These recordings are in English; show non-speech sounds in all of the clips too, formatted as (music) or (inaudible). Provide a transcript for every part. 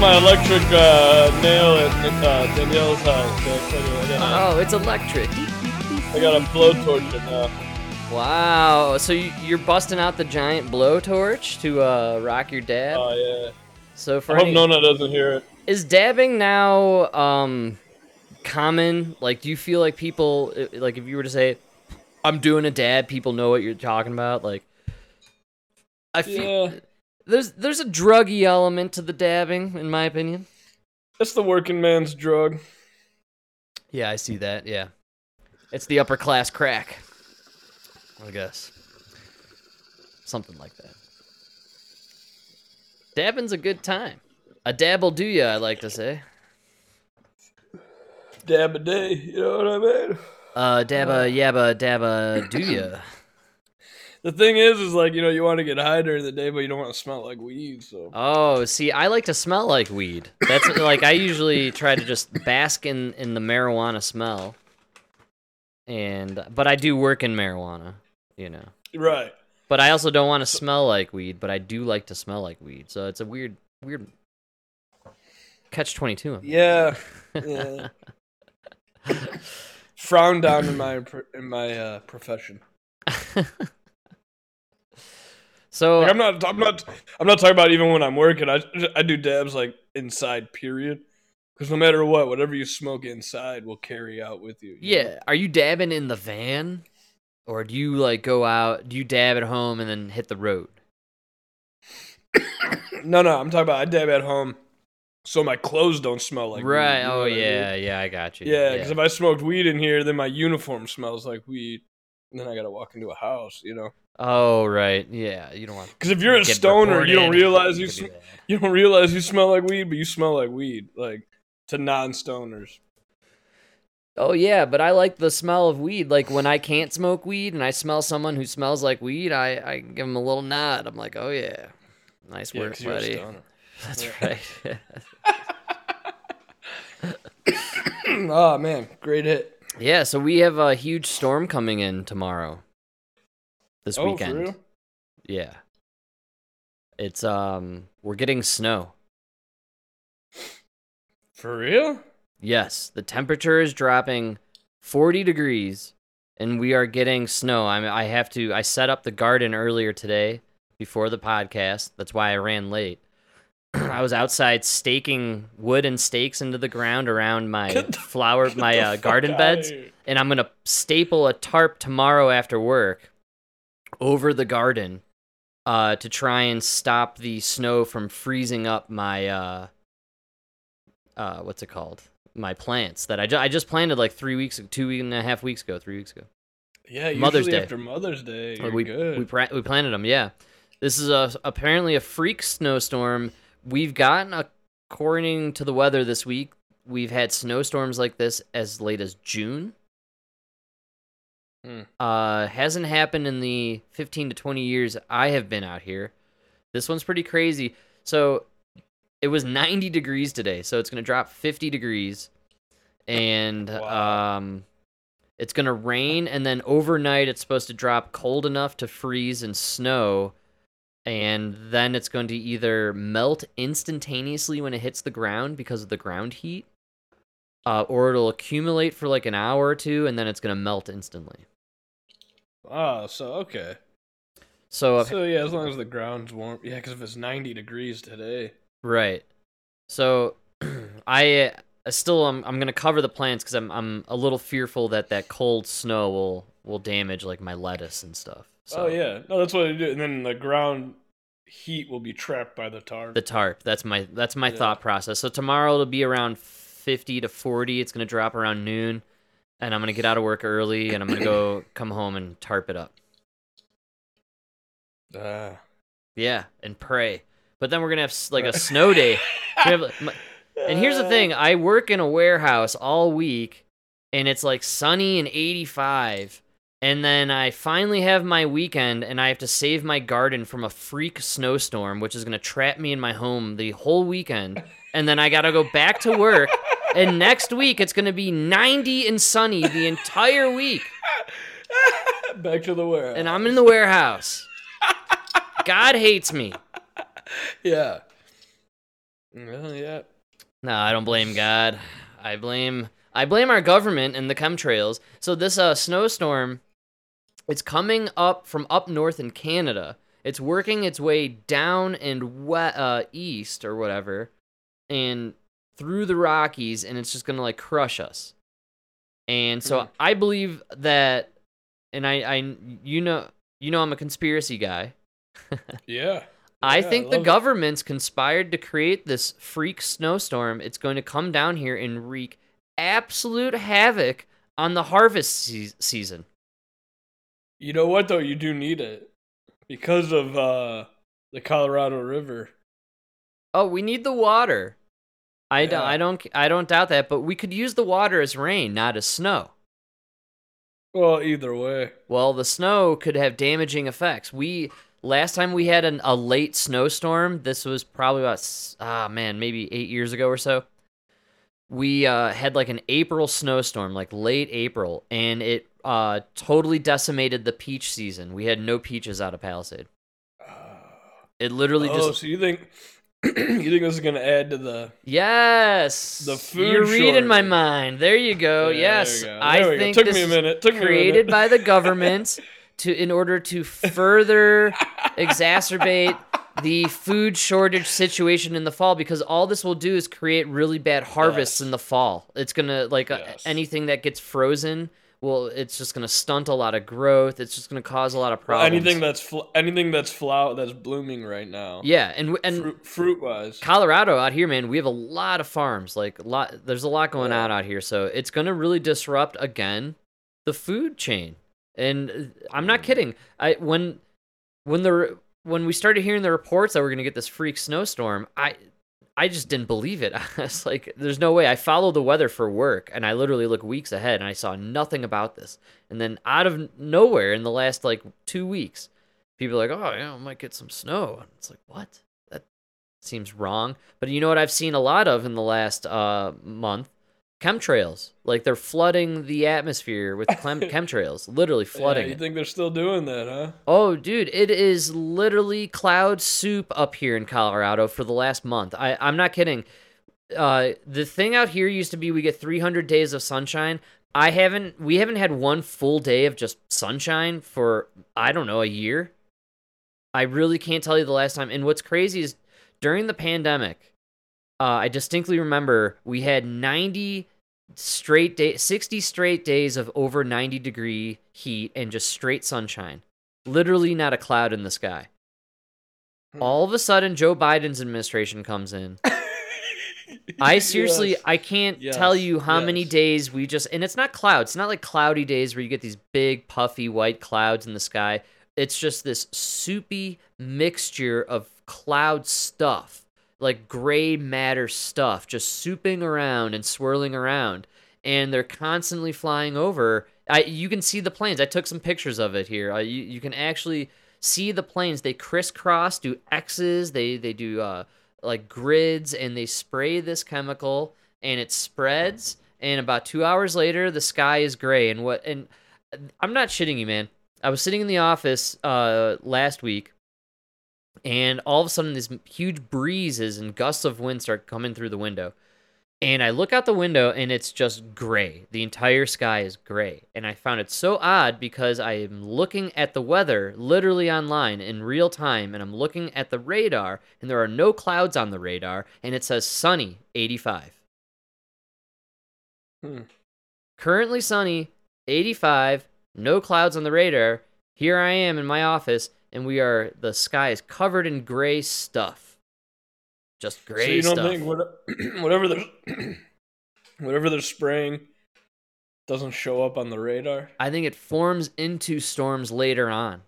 my electric uh, nail at uh, Danielle's house. So got, Oh, it's electric. I got a blowtorch now. Wow. So you- you're busting out the giant blowtorch to uh, rock your dad? Oh yeah. so for I hope any- Nona doesn't hear it. is dabbing now um common? Like, do you feel like people like if you were to say, "I'm doing a dab," people know what you're talking about? Like, I feel Yeah, there's there's a druggy element to the dabbing, in my opinion. it's the working man's drug. Yeah, I see that. Yeah, it's the upper class crack. I guess something like that. Dabbing's a good time. A dab'll do ya, I like to say. Dab a day, you know what I mean? Uh, dabba yabba dabba do ya. The thing is, is like you know you want to get high during the day, but you don't want to smell like weed. So Oh, see, I like to smell like weed. That's like I usually try to just bask in in the marijuana smell. And but I do work in marijuana, you know. right. But I also don't want to smell like weed, but I do like to smell like weed. So it's a weird weird catch 22. Yeah. Yeah. Frowned down in my (laughs) in my uh, profession. (laughs) so Like, I'm not. I'm not. I'm not talking about even when I'm working. I I do dabs like inside. Period. Because no matter what, whatever you smoke inside will carry out with you. you know? yeah, are you dabbing in the van or do you like go out, do you dab at home and then hit the road? (coughs) No, no. I'm talking about I dab at home, so my clothes don't smell like. weed, right. you know oh what I mean? yeah, yeah, I got you. Yeah, because if I smoked weed in here, then my uniform smells like weed, and then I gotta walk into a house. You know. Oh right, yeah. You don't want. Because if you're a Get stoner, you don't realize you could do you don't realize you smell like weed, but you smell like weed, like to non-stoners. Oh yeah, but I like the smell of weed. Like when I can't smoke weed and I smell someone who smells like weed, I I give them a little nod. I'm like, oh yeah, nice Yeah, work, 'cause buddy. stoner. (laughs) That's Yeah. right. oh (coughs) (coughs) man, great hit. yeah, so we have a huge storm coming in tomorrow. This Oh, weekend. Yeah. It's um we're getting snow. For real? Yes, the temperature is dropping 40 degrees and we are getting snow. I mean, I have to I set up the garden earlier today before the podcast. That's why I ran late. (clears throat) I was outside staking wood and stakes into the ground around my the- flower (laughs) my uh, garden beds and I'm going to staple a tarp tomorrow after work over the garden uh, to try and stop the snow from freezing up my uh, uh, what's it called? My plants that I, ju- I just planted like three weeks, two and a half weeks ago, three weeks ago. Yeah, Mother's usually Day. after Mother's Day, you're we good. we pra- we planted them. Yeah, this is a apparently a freak snowstorm. We've gotten according to the weather this week. We've had snowstorms like this as late as June. Hmm. Uh, hasn't happened in the 15 to 20 years I have been out here. This one's pretty crazy. So it was 90 degrees today, so it's gonna drop 50 degrees, and Wow. um, it's gonna rain, and then overnight it's supposed to drop cold enough to freeze and snow, and then it's going to either melt instantaneously when it hits the ground because of the ground heat, uh, or it'll accumulate for like an hour or two, and then it's gonna melt instantly. oh, so okay. So So yeah, as long as the ground's warm. Yeah, because if it's 90 degrees today. Right. So (clears throat) I uh, still I'm I'm gonna cover the plants because I'm I'm a little fearful that that cold snow will will damage like my lettuce and stuff. So oh yeah, no, that's what I do. And then the ground heat will be trapped by the tarp. The tarp. That's my that's my Yeah. thought process. So tomorrow it'll be around fifty to forty. It's gonna drop around noon, and I'm gonna get out of work early and I'm gonna go (clears throat) come home and tarp it up. Ah. Yeah, and pray. But then we're gonna have like a snow day. Have, (laughs) And here's the thing I work in a warehouse all week, and it's like sunny and 85. And then I finally have my weekend, and I have to save my garden from a freak snowstorm, which is going to trap me in my home the whole weekend. (laughs) And then I got to go back to work. And next week, it's to be 90 and sunny the entire week. Back to the warehouse. And I'm in the warehouse. God hates me. yeah. Well, yeah. No, I don't blame God. I blame I blame our government and the chemtrails. So this uh snowstorm it's coming up from up north in Canada. It's working its way down and we- uh, east or whatever and through the Rockies and it's just going to like crush us. And so Mm. I believe that and I I you know you know I'm a conspiracy guy. (laughs) Yeah. I Yeah, I think the love it. government's conspired to create this freak snowstorm. It's going to come down here and wreak absolute havoc on the harvest se- season. You know what though? You do need it because of uh the Colorado River. Oh, we need the water. I, don't, I don't I don't doubt that, but we could use the water as rain, not as snow. Well, either way. Well, the snow could have damaging effects. We last time we had an, a late snowstorm. This was probably about ah man, maybe eight years ago or so. We uh, had like an April snowstorm, like late April, and it uh, totally decimated the peach season. We had no peaches out of Palisade. It literally oh, just so you think (clears throat) you think this is gonna add to the? yes. The food You're reading my mind. There you go. Yeah, yes, there we go. I go. think Took this me a minute. Took me a created minute. by the government (laughs) to in order to further exacerbate the food shortage situation in the fall because all this will do is create really bad harvests Yes. in the fall. It's going to like uh, Yes. anything that gets frozen, well it's just going to stunt a lot of growth. It's just going to cause a lot of problems. anything that's fl- anything that's flower that's blooming right now. Yeah, and and fruit, fruit wise. Colorado out here, man, we have a lot of farms. Like a lot, there's a lot going Yeah. on out here, so it's gonna really disrupt again the food chain. And uh, I'm not Mm. kidding. I when when the when we started hearing the reports that we're gonna get this freak snowstorm, I I just didn't believe it. (laughs) I was like, there's no way. I follow the weather for work, and I literally look weeks ahead, and I saw nothing about this. And then out of nowhere, in the last like two weeks, people are like, oh yeah, I might get some snow. And it's like, what? That seems wrong. But you know what I've seen a lot of in the last uh, month? Chemtrails. Like they're flooding the atmosphere with chem- (laughs) chemtrails, literally flooding Yeah, you it. think they're still doing that, huh? Oh, dude, it is literally cloud soup up here in Colorado for the last month. I, I'm not kidding. Uh, the thing out here used to be we get 300 days of sunshine. I haven't, we haven't had one full day of just sunshine for, I don't know, a year. I really can't tell you the last time. And what's crazy is during the pandemic, uh, I distinctly remember we had 90 straight day 60 straight days of over 90 degree heat and just straight sunshine. Literally not a cloud in the sky. Hmm. all of a sudden joe biden's administration comes in. (laughs) I seriously Yes. i can't tell you how many days we just and it's not clouds it's not like cloudy days where you get these big puffy white clouds in the sky. It's just this soupy mixture of cloud stuff like gray matter stuff just souping around and swirling around and they're constantly flying over. I, you can see the planes. I took some pictures of it here. Uh, you, you can actually see the planes. They crisscross do x's they they do uh, like grids and they spray this chemical and it spreads and about two hours later the sky is gray and what and i'm not shitting you man. I was sitting in the office uh last week and all of a sudden these huge breezes and gusts of wind start coming through the window. And i look out the window and it's just gray. The entire sky is gray. And i found it so odd because i am looking at the weather literally online in real time and i'm looking at the radar and there are no clouds on the radar and it says sunny 85 Hmm. currently sunny 85 no clouds on the radar. Here i am in my office and we are the sky is covered in gray stuff. Just gray so you don't stuff. think what, (clears throat) whatever they're (clears throat) whatever they're spraying doesn't show up on the radar? i think it forms into storms later on.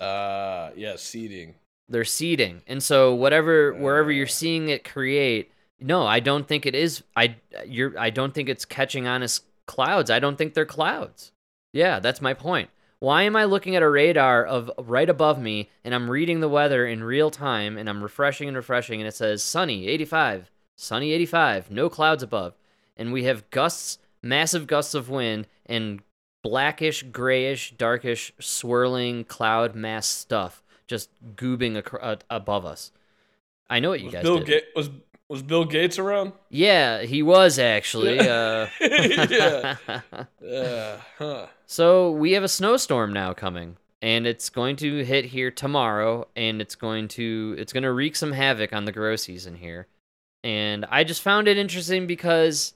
Uh, yeah, seeding. they're seeding. And so whatever wherever you're Uh. seeing it create no i don't think it is i you're i don't think it's catching on as clouds. I don't think they're clouds. Yeah that's my point why am i looking at a radar of right above me and i'm reading the weather in real time and i'm refreshing and refreshing and it says sunny 85 sunny 85 no clouds above and we have gusts massive gusts of wind and blackish grayish darkish swirling cloud mass stuff just goobing acro- uh, above us. I know what you Was guys Bill did. Ga- was was Bill Gates around? yeah, he was actually. Uh, (laughs) (laughs) Yeah. Yeah. Huh. So we have a snowstorm now coming, and it's going to hit here tomorrow, and it's going to it's going to wreak some havoc on the grow season here. And I just found it interesting because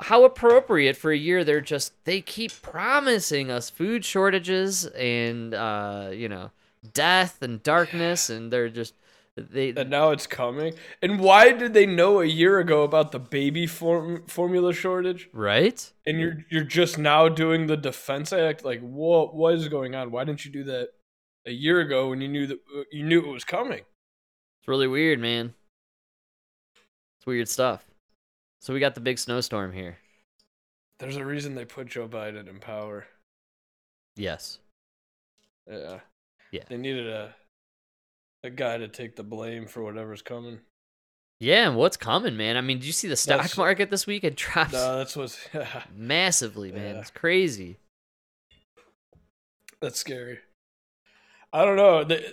how appropriate for a year they're just they keep promising us food shortages and uh you know death and darkness and they're just they And now it's coming. And why did they know a year ago about the baby form- formula shortage? right And you're you're just now doing the Defense Act? Like, what what is going on? Why didn't you do that a year ago when you knew that uh, you knew it was coming? It's really weird, man. It's weird stuff. So we got the big snowstorm here. There's a reason they put Joe Biden in power. Yes. Yeah. Yeah. They needed a guy to take the blame for whatever's coming. Yeah, and what's coming, man? I mean, did you see the stock That's- market this week? It dropped No, that's what's (laughs) massively, man. Yeah. It's crazy. that's scary. I don't know. They,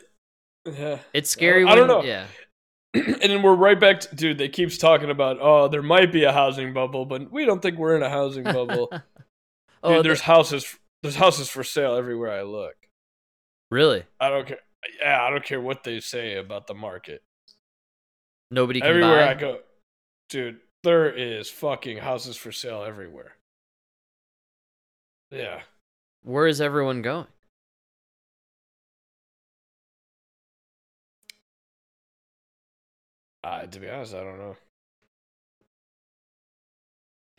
yeah. It's scary. I don't when- know. Yeah. (clears throat) and then we're right back to dude they keeps talking about oh there might be a housing bubble but we don't think we're in a housing bubble (laughs) dude oh, there's houses there's houses for sale everywhere i look really? i don't care yeah i don't care what they say about the market Nobody can everywhere buy. i go dude there is fucking houses for sale everywhere yeah Where is everyone going? uh, to be honest i don't know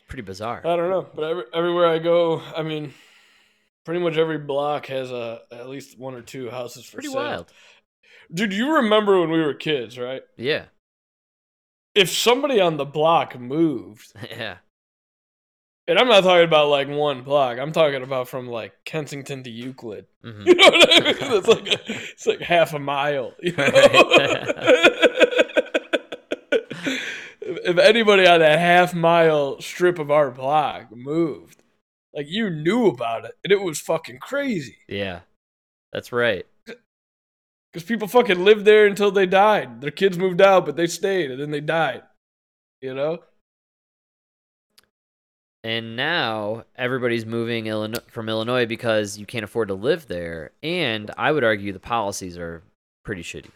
Pretty bizarre. i don't know but every, everywhere i go i mean pretty much every block has a at least one or two houses for Pretty sale wild. dude you remember when we were kids right Yeah. if somebody on the block moved, (laughs) yeah. and I'm not talking about like one block, I'm talking about from like Kensington to Euclid. (laughs) hmm You know what I mean? It's like a, it's like half a mile. You (laughs) know? if if anybody on that half mile strip of our block moved, like you knew about it, and it was fucking crazy Yeah. That's right. because people fucking lived there until they died. Their kids moved out, but they stayed, and then they died. You know? And now everybody's moving Illinois, from Illinois because you can't afford to live there. And I would argue the policies are pretty shitty.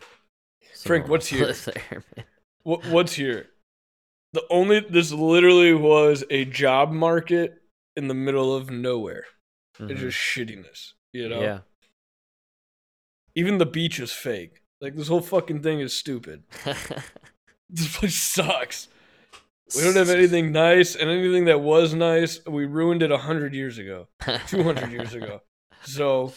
So Frank, what's (laughs) here? there. What what's here? The only this literally was a job market in the middle of nowhere. It's Mhm. just shittiness, you know. Yeah. Even the beach is fake. Like this whole fucking thing is stupid. (laughs) This place sucks. We don't have anything nice, and anything that was nice, we ruined it a hundred years ago, (laughs) two hundred years ago. So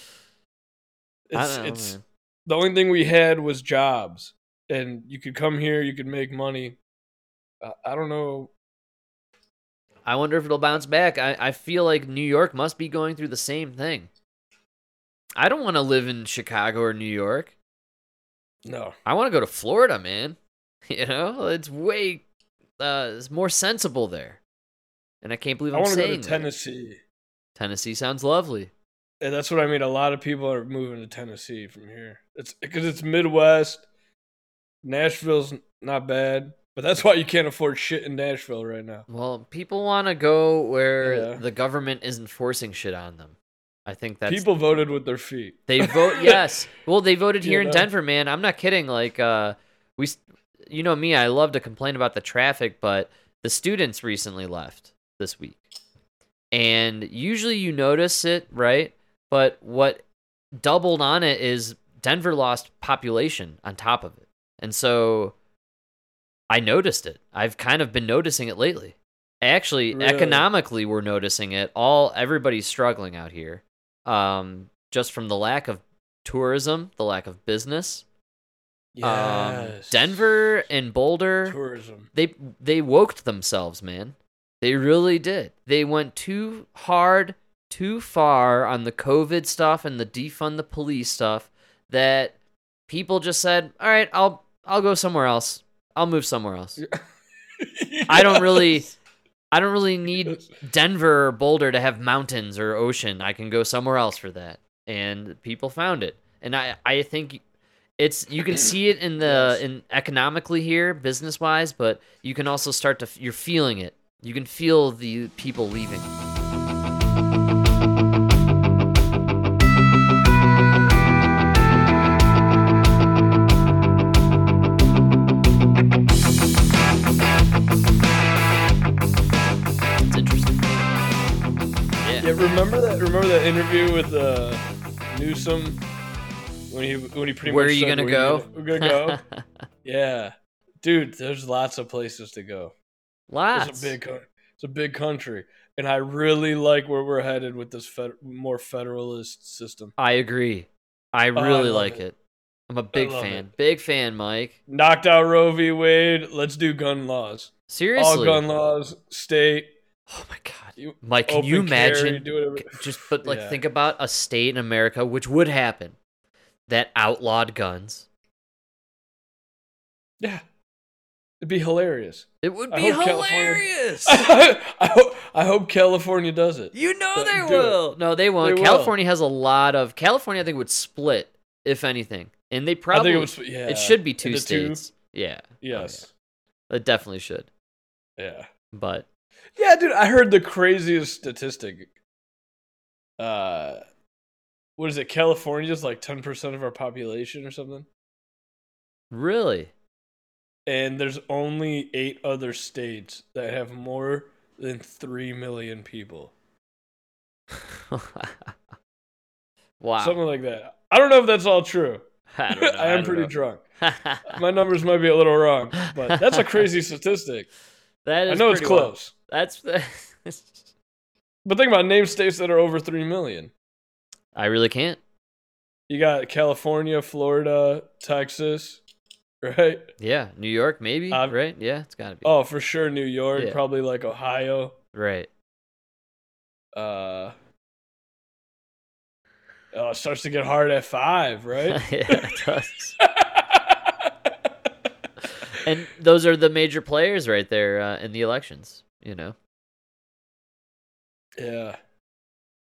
it's know, it's man. the only thing we had was jobs, and you could come here, you could make money. I, I don't know. I wonder if it'll bounce back. I, I feel like New York must be going through the same thing. I don't want to live in Chicago or New York. No, I want to go to Florida, man. (laughs) You know, it's way uh, it's more sensible there. And I can't believe I I'm want to go to that. Tennessee. Tennessee sounds lovely. And that's what I mean. A lot of people are moving to Tennessee from here. It's because it's Midwest. Nashville's not bad, but that's why you can't afford shit in Nashville right now. Well, people want to go where Yeah. the government isn't forcing shit on them. I think that people voted with their feet. They vote (laughs) yes. Well, they voted here You in? Denver, man. I'm not kidding. Like uh we you know me, I love to complain about the traffic, but the students recently left this week. And usually you notice it, right? But what doubled on it is Denver lost population on top of it. And so I noticed it. I've kind of been noticing it lately. Actually, Really? economically we're noticing it. All everybody's struggling out here um, just from the lack of tourism, the lack of business. Um, Denver and Boulder, tourism. they they woked themselves, man. They really did. They went too hard, too far on the COVID stuff and the defund the police stuff that people just said, "All right, I'll I'll go somewhere else. I'll move somewhere else. (laughs) I don't really- I don't really need Denver or Boulder to have mountains or ocean. I can go somewhere else for that. And people found it. And I, I think It's you can see it in the in economically here, business wise, but you can also start to you're feeling it. You can feel the people leaving. Interview with uh, Newsom when he when he pretty much Where much are you said, gonna "Where go? We're gonna go. (laughs) yeah, dude. There's lots of places to go. Lots. It's a big, it's a big country, and I really like where we're headed with this fed- more federalist system. I agree. I Oh, I really like it. it. I'm a big fan. it. Big fan, Mike. Knocked out Roe v. Wade. Let's do gun laws. Seriously. All gun laws, state. Oh my god. You, Mike, can you imagine just but like Yeah. think about a state in America which would happen that outlawed guns. Yeah, it'd be hilarious. It would I be California- hilarious. (laughs) I hope I hope California does it. you know they do it. will. No, they won't. They will. California has a lot of California I think would split if anything. And they probably I think it was. Yeah, it should be two into two? states. Oh, yeah. Yes. It definitely should. Yeah. But Yeah, dude. I heard the craziest statistic. Uh, what is it? California's like ten percent of our population or something, really and there's only eight other states that have more than three million people. (laughs) Wow. Something like that. I don't know if that's all true. (laughs) (laughs) I, know, I am don't pretty know. drunk. My numbers might be a little wrong, but that's a crazy statistic. That I know it's wild. close. That's (laughs) But think about name states that are over three million. I really can't. You got California, Florida, Texas, (laughs) right? Yeah, New York maybe, Uh, right? Yeah, it's got to be. Oh, for sure, New York, Yeah. probably like Ohio. Right. Uh, oh, it starts to get hard at five, right? (laughs) yeah, it does. And those are the major players right there uh, in the elections, you know. yeah.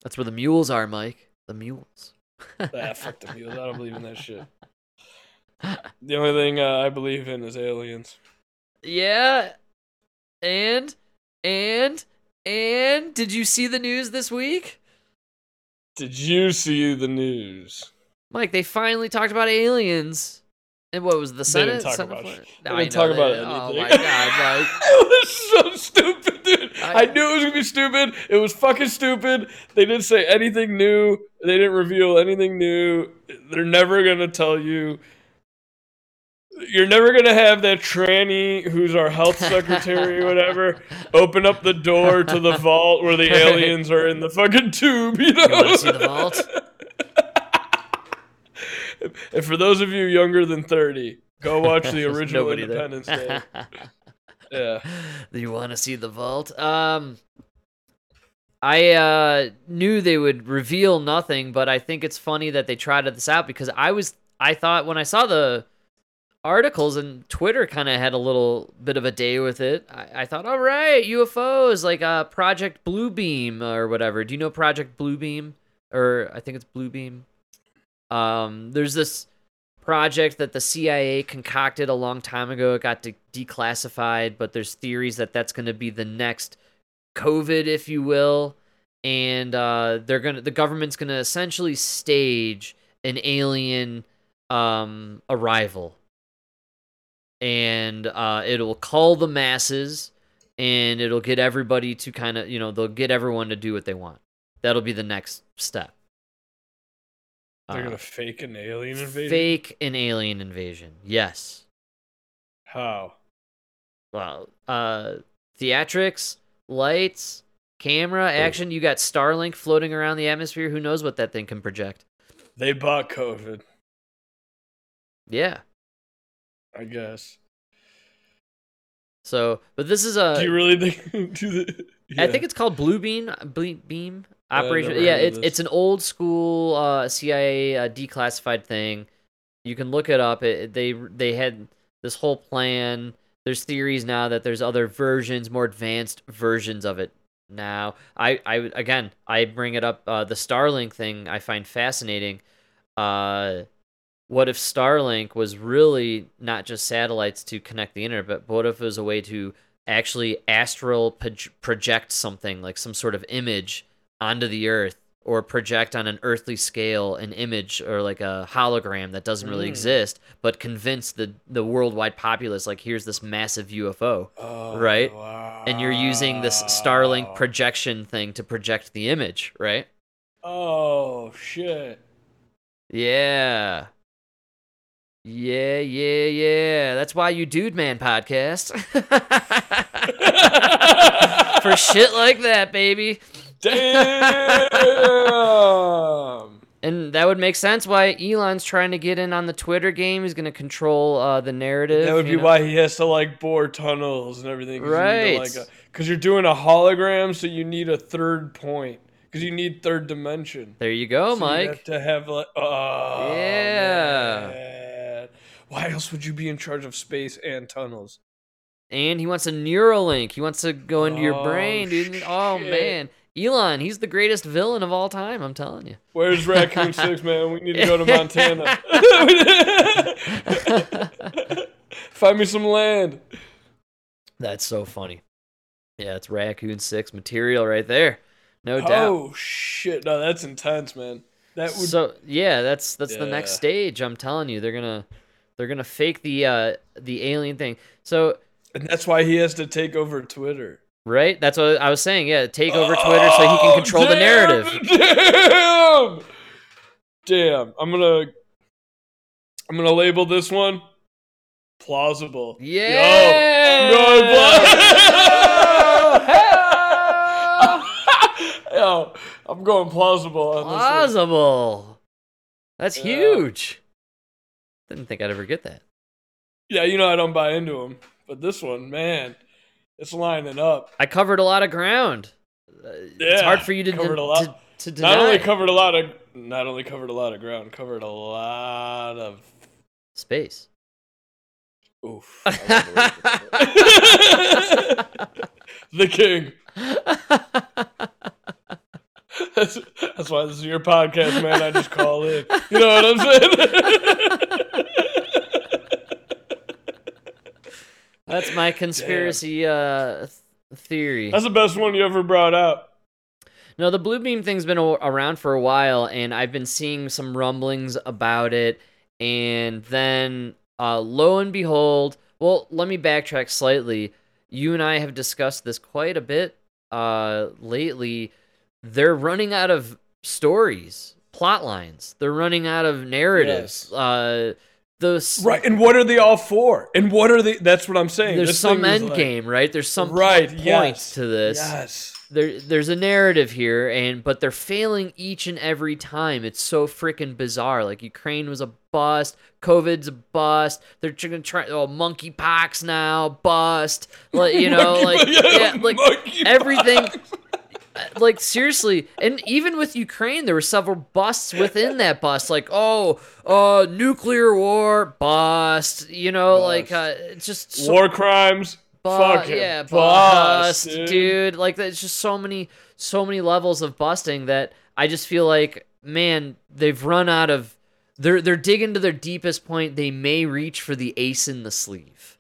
That's where the mules are, Mike. The mules. Ah, fuck the mules. I don't believe in that shit. (laughs) The only thing uh, I believe in is aliens. Yeah. And and and did you see the news this week? Did you see the news? Mike, they finally talked about aliens. And what was the They Senate? didn't talk Senate about floor? sh- No, They didn't talk about they- oh anything. Oh my god, Mike. (laughs) it was so stupid, dude. I- I, knew it was gonna be stupid. It was fucking stupid. They didn't say anything new. They didn't reveal anything new. They're never gonna tell you. You're never gonna have that tranny who's our health secretary or whatever (laughs) open up the door to the vault where the (laughs) aliens are in the fucking tube. You know. You want to see the vault? (laughs) and for those of you younger than thirty, go watch the (laughs) original. Independence Day. (laughs) Yeah. You want to see the vault? Um, I uh, knew they would reveal nothing, but I think it's funny that they tried this out because I was I thought when I saw the articles and Twitter kind of had a little bit of a day with it. I, I thought, all right, UFOs like uh, Project Blue Beam or whatever. Do you know Project Blue Beam? Or I think it's Blue Beam. Um, there's this project that the CIA concocted a long time ago. It got de- declassified, but there's theories that that's going to be the next COVID, if you will, and uh, they're gonna the government's gonna essentially stage an alien um, arrival, and uh, it'll call the masses, and it'll get everybody to kind of you know they'll get everyone to do what they want. That'll be the next step. They're Uh, gonna fake an alien invasion. fake an alien invasion. Yes. How? Well, uh, theatrics, lights, camera, action. You got Starlink floating around the atmosphere. Who knows what that thing can project? They bought COVID, Yeah. I guess. So, but this is a. do you really think? (laughs) do the, I think it's called Blue Beam. Blue Beam operation. Yeah, it's it's an old school uh, CIA uh, declassified thing. You can look it up. It, they they had this whole plan. There's theories now that there's other versions, more advanced versions of it. Now, I I again I bring it up. Uh, the Starlink thing I find fascinating. Uh, what if Starlink was really not just satellites to connect the internet, but what if it was a way to actually astral project something like some sort of image onto the earth or project on an earthly scale an image or like a hologram that doesn't really Mm. exist but convince the the worldwide populace like here's this massive UFO Oh, Right. wow. and you're using this Starlink projection thing to project the image right Oh shit. yeah yeah yeah yeah that's why you dude man podcast (laughs) (laughs) for shit like that baby Damn. And that would make sense why Elon's trying to get in on the Twitter game. He's going to control uh, the narrative. that would be know? why he has to like bore tunnels and everything. Right. Because you're doing a hologram, so you need a third point. Because you need third dimension. There you go, So you Mike. have to have like, oh Yeah. man. Why else would you be in charge of space and tunnels? And he wants a Neuralink. He wants to go into your Oh, brain, dude. Oh man, Elon, he's the greatest villain of all time. I'm telling you. Where's Raccoon (laughs) Six, man? We need to go to Montana. (laughs) Find me some land. That's so funny. Yeah, it's Raccoon Six material right there, no doubt. Oh shit! No, that's intense, man. That would So yeah, that's that's the next stage. I'm telling you, they're gonna they're gonna fake the uh the alien thing. So and that's why he has to take over Twitter. Right, that's what I was saying. Yeah, take over Twitter so he can Oh, control the narrative. Damn. Damn. I'm gonna I'm gonna label this one plausible. Yeah. Yo, going pla- Yo, I'm going plausible on. Plausible. That's Yeah. huge. Didn't think I'd ever get that. Yeah, you know I don't buy into them, but this one, man, it's lining up. I covered a lot of ground. Uh, it's hard for you to, covered a lot. to deny. Not only covered a lot of, not only covered a lot of ground, covered a lot of. space. Oof. (laughs) (laughs) the king. That's, that's why this is your podcast, man. I just call in. You know what I'm saying? (laughs) That's my (laughs) conspiracy uh, theory. That's the best one you ever brought up. No, the blue beam thing's been a- around for a while, and I've been seeing some rumblings about it. And then, uh, lo and behold, well, let me backtrack slightly. You and I have discussed this quite a bit uh, lately. They're running out of stories, plot lines. They're running out of narratives. Yes. Uh, those Right, and what are they all for? And what are they? That's what I'm saying. There's This some end like- game, right? There's some Right, point yes, to this. Yes. there there's a narrative here and but they're failing each and every time it's so freaking bizarre like ukraine was a bust covid's a bust they're gonna try oh monkeypox now bust like you (laughs) know like yeah, like everything pox. Like seriously and even with ukraine there were several busts within that bust like oh uh nuclear war bust you know like uh just so War crimes. Bu- yeah, Bust, bust, dude. dude. Like there's just so many, so many levels of busting that I just feel like, man, they've run out of. They're they're digging to their deepest point. They may reach for the ace in the sleeve.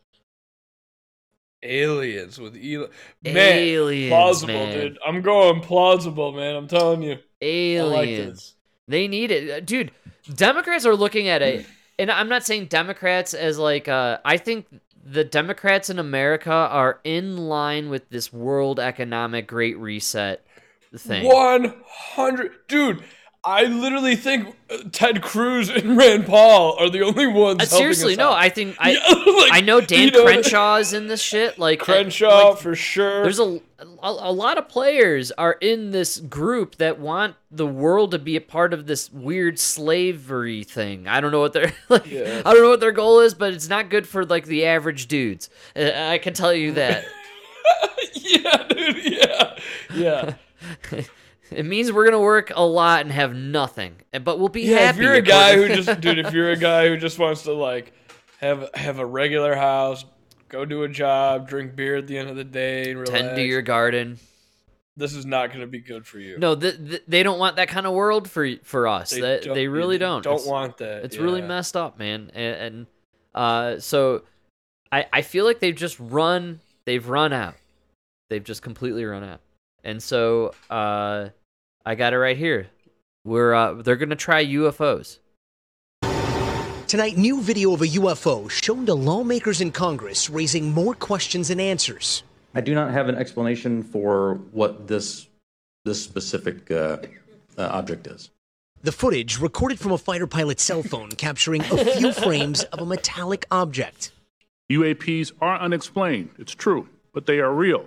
Aliens with Eli. Man, Aliens, plausible, man. dude. I'm going plausible, man. I'm telling you. I like Aliens. They need it, Uh, dude. Democrats are looking at it, (laughs) and I'm not saying Democrats as like. Uh, I think the Democrats in America are in line with this World Economic Great Reset thing. One hundred, dude. I literally think uh, Ted Cruz and (laughs) Rand Paul are the only ones. Uh, seriously, us no. out. I think I. (laughs) Yeah, (laughs) like, I know Dan you know, Crenshaw is in this shit. Like uh, Crenshaw like, for sure. there's a, a a lot of players are in this group that want the world to be a part of this weird slavery thing. I don't know what their like. Yeah. I don't know what their goal is, but it's not good for like the average dudes. Uh, I can tell you that. yeah, dude. Yeah, yeah. It means we're gonna work a lot and have nothing, but we'll be Yeah, happy. if you're a guy who just, dude, if you're a (laughs) guy who just wants to like have have a regular house, go do a job, drink beer at the end of the day, and relax. tend to your garden. this is not going to be good for you. No, th- th- they don't want that kind of world for for us. They, they, really don't. Don't It's- want that. It's really messed up, man. And, and uh, so I I feel like they've just run. They've run out. They've just completely run out. And so uh, I got it right here. We're uh, they're gonna try UFOs. Tonight, new video of a UFO shown to lawmakers in Congress raising more questions than answers. I do not have an explanation for what this this specific uh, uh, object is. The footage, recorded from a fighter pilot's cell phone, capturing a few (laughs) frames of a metallic object. UAPs are unexplained, it's true, but they are real.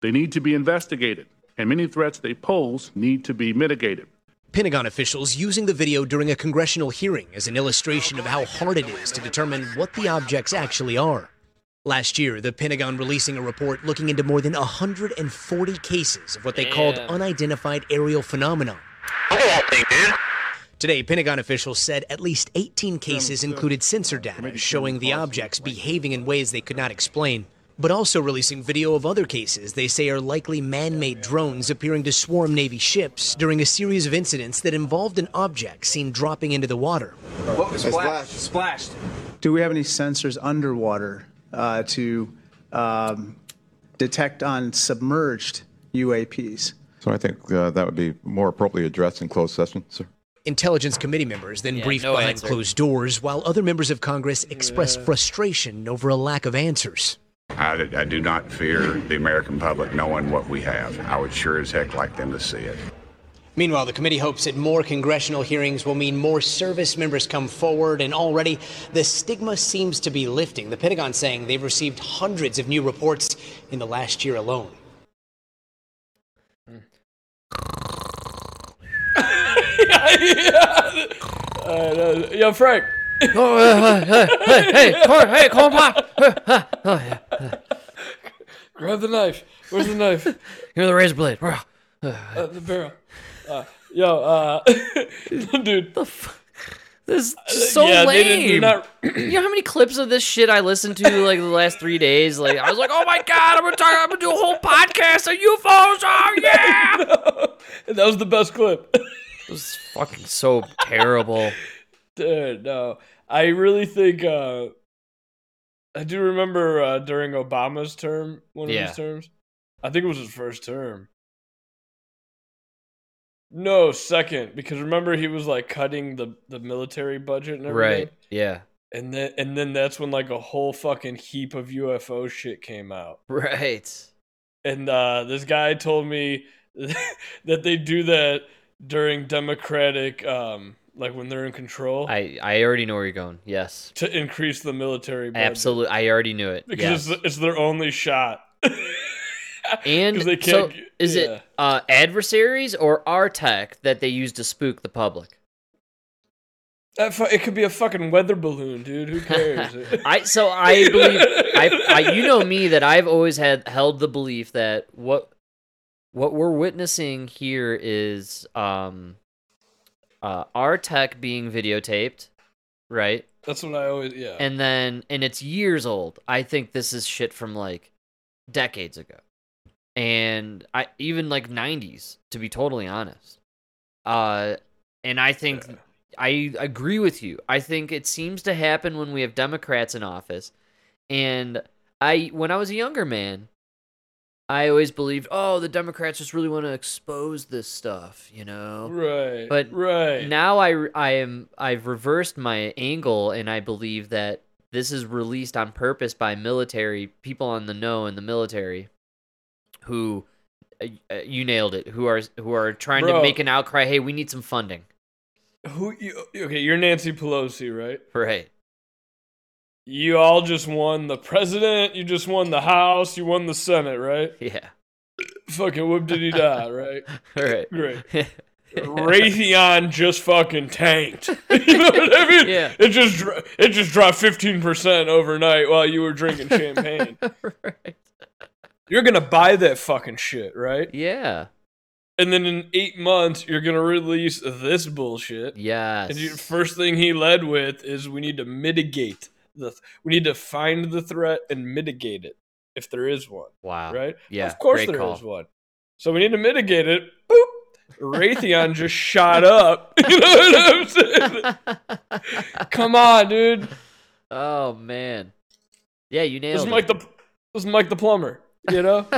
They need to be investigated, and many threats they pose need to be mitigated. Pentagon officials using the video during a congressional hearing as an illustration of how hard it is to determine what the objects actually are. Last year, the Pentagon releasing a report looking into more than 140 cases of what they called unidentified aerial phenomenon. Today, Pentagon officials said at least 18 cases included sensor data showing the objects behaving in ways they could not explain, but also releasing video of other cases they say are likely man made drones appearing to swarm Navy ships during a series of incidents that involved an object seen dropping into the water. What was splashed? Splashed. Do we have any sensors underwater uh, to um, detect on submerged UAPs? So I think uh, that would be more appropriately addressed in closed session, sir. Intelligence committee members then Yeah, briefed no behind answer. closed doors while other members of Congress expressed frustration over a lack of answers. I, I do not fear the American public knowing what we have. I would sure as heck like them to see it. Meanwhile, the committee hopes that more congressional hearings will mean more service members come forward, and already the stigma seems to be lifting. The Pentagon saying they've received hundreds of new reports in the last year alone. (laughs) yeah. Uh, yo, Frank. Oh, uh, hey, hey, hey, hey, pop. Grab the knife. Where's the knife? (laughs) Here's the razor blade. Uh, the barrel. Uh, yo, uh, (laughs) dude. The fuck? This is so yeah, lame. not- (clears throat) you know how many clips of this shit I listened to like the last three days? Like I was like, oh my god, I'm gonna talk, I'm gonna do a whole podcast on UFOs. Oh (laughs) yeah, that was the best clip. it was fucking so terrible. Dude, no. I really think uh I do remember uh during Obama's term, one of Yeah. his terms. I think it was his first term. No, second, because remember he was like cutting the the military budget and everything. Right? Yeah. And then and then that's when like a whole fucking heap of UFO shit came out. (laughs) Right. And uh this guy told me (laughs) that they do that during democratic um like when they're in control I I already know where you're going. Yes. to increase the military budget. Absolutely. I already knew it. because Yes. it's, it's their only shot. (laughs) and they so can't g- is yeah. it uh, adversaries or our tech that they use to spook the public? Fu- it could be a fucking weather balloon, dude. Who cares? (laughs) I so I believe I, I you know me that I've always had held the belief that what what we're witnessing here is um uh our tech being videotaped, right? That's what I always yeah. And then and it's years old. I think this is shit from like decades ago. And I even like 90s to be totally honest. Uh and I think Yeah. I agree with you. I think it seems to happen when we have Democrats in office. And I when I was a younger man, I always believed, "Oh, the Democrats just really want to expose this stuff," you know. right. but right. Now I I am I've reversed my angle and I believe that this is released on purpose by military people on the know in the military who uh, uh, you nailed it who are who are trying to make an outcry hey we need some funding Who you, okay, you're Nancy Pelosi, right? right You all just won the president, you just won the House, you won the Senate, right? (laughs) yeah Fucking whoop did he die, (laughs) right? right Great. (laughs) Raytheon just fucking tanked. you know what I mean? Yeah. It just it just dropped fifteen percent overnight while you were drinking champagne. right You're gonna buy that fucking shit, right? yeah And then in eight months, you're gonna release this bullshit. yes And you, first thing he led with is we need to mitigate the. We need to find the threat and mitigate it if there is one, wow right? yeah of course there is call. one. So we need to mitigate it. Boop. Raytheon just shot up. (laughs) You know what I'm saying? (laughs) Come on, dude. Oh man. Yeah, you This nailed is it. Mike the this is Mike the plumber. You know. (laughs)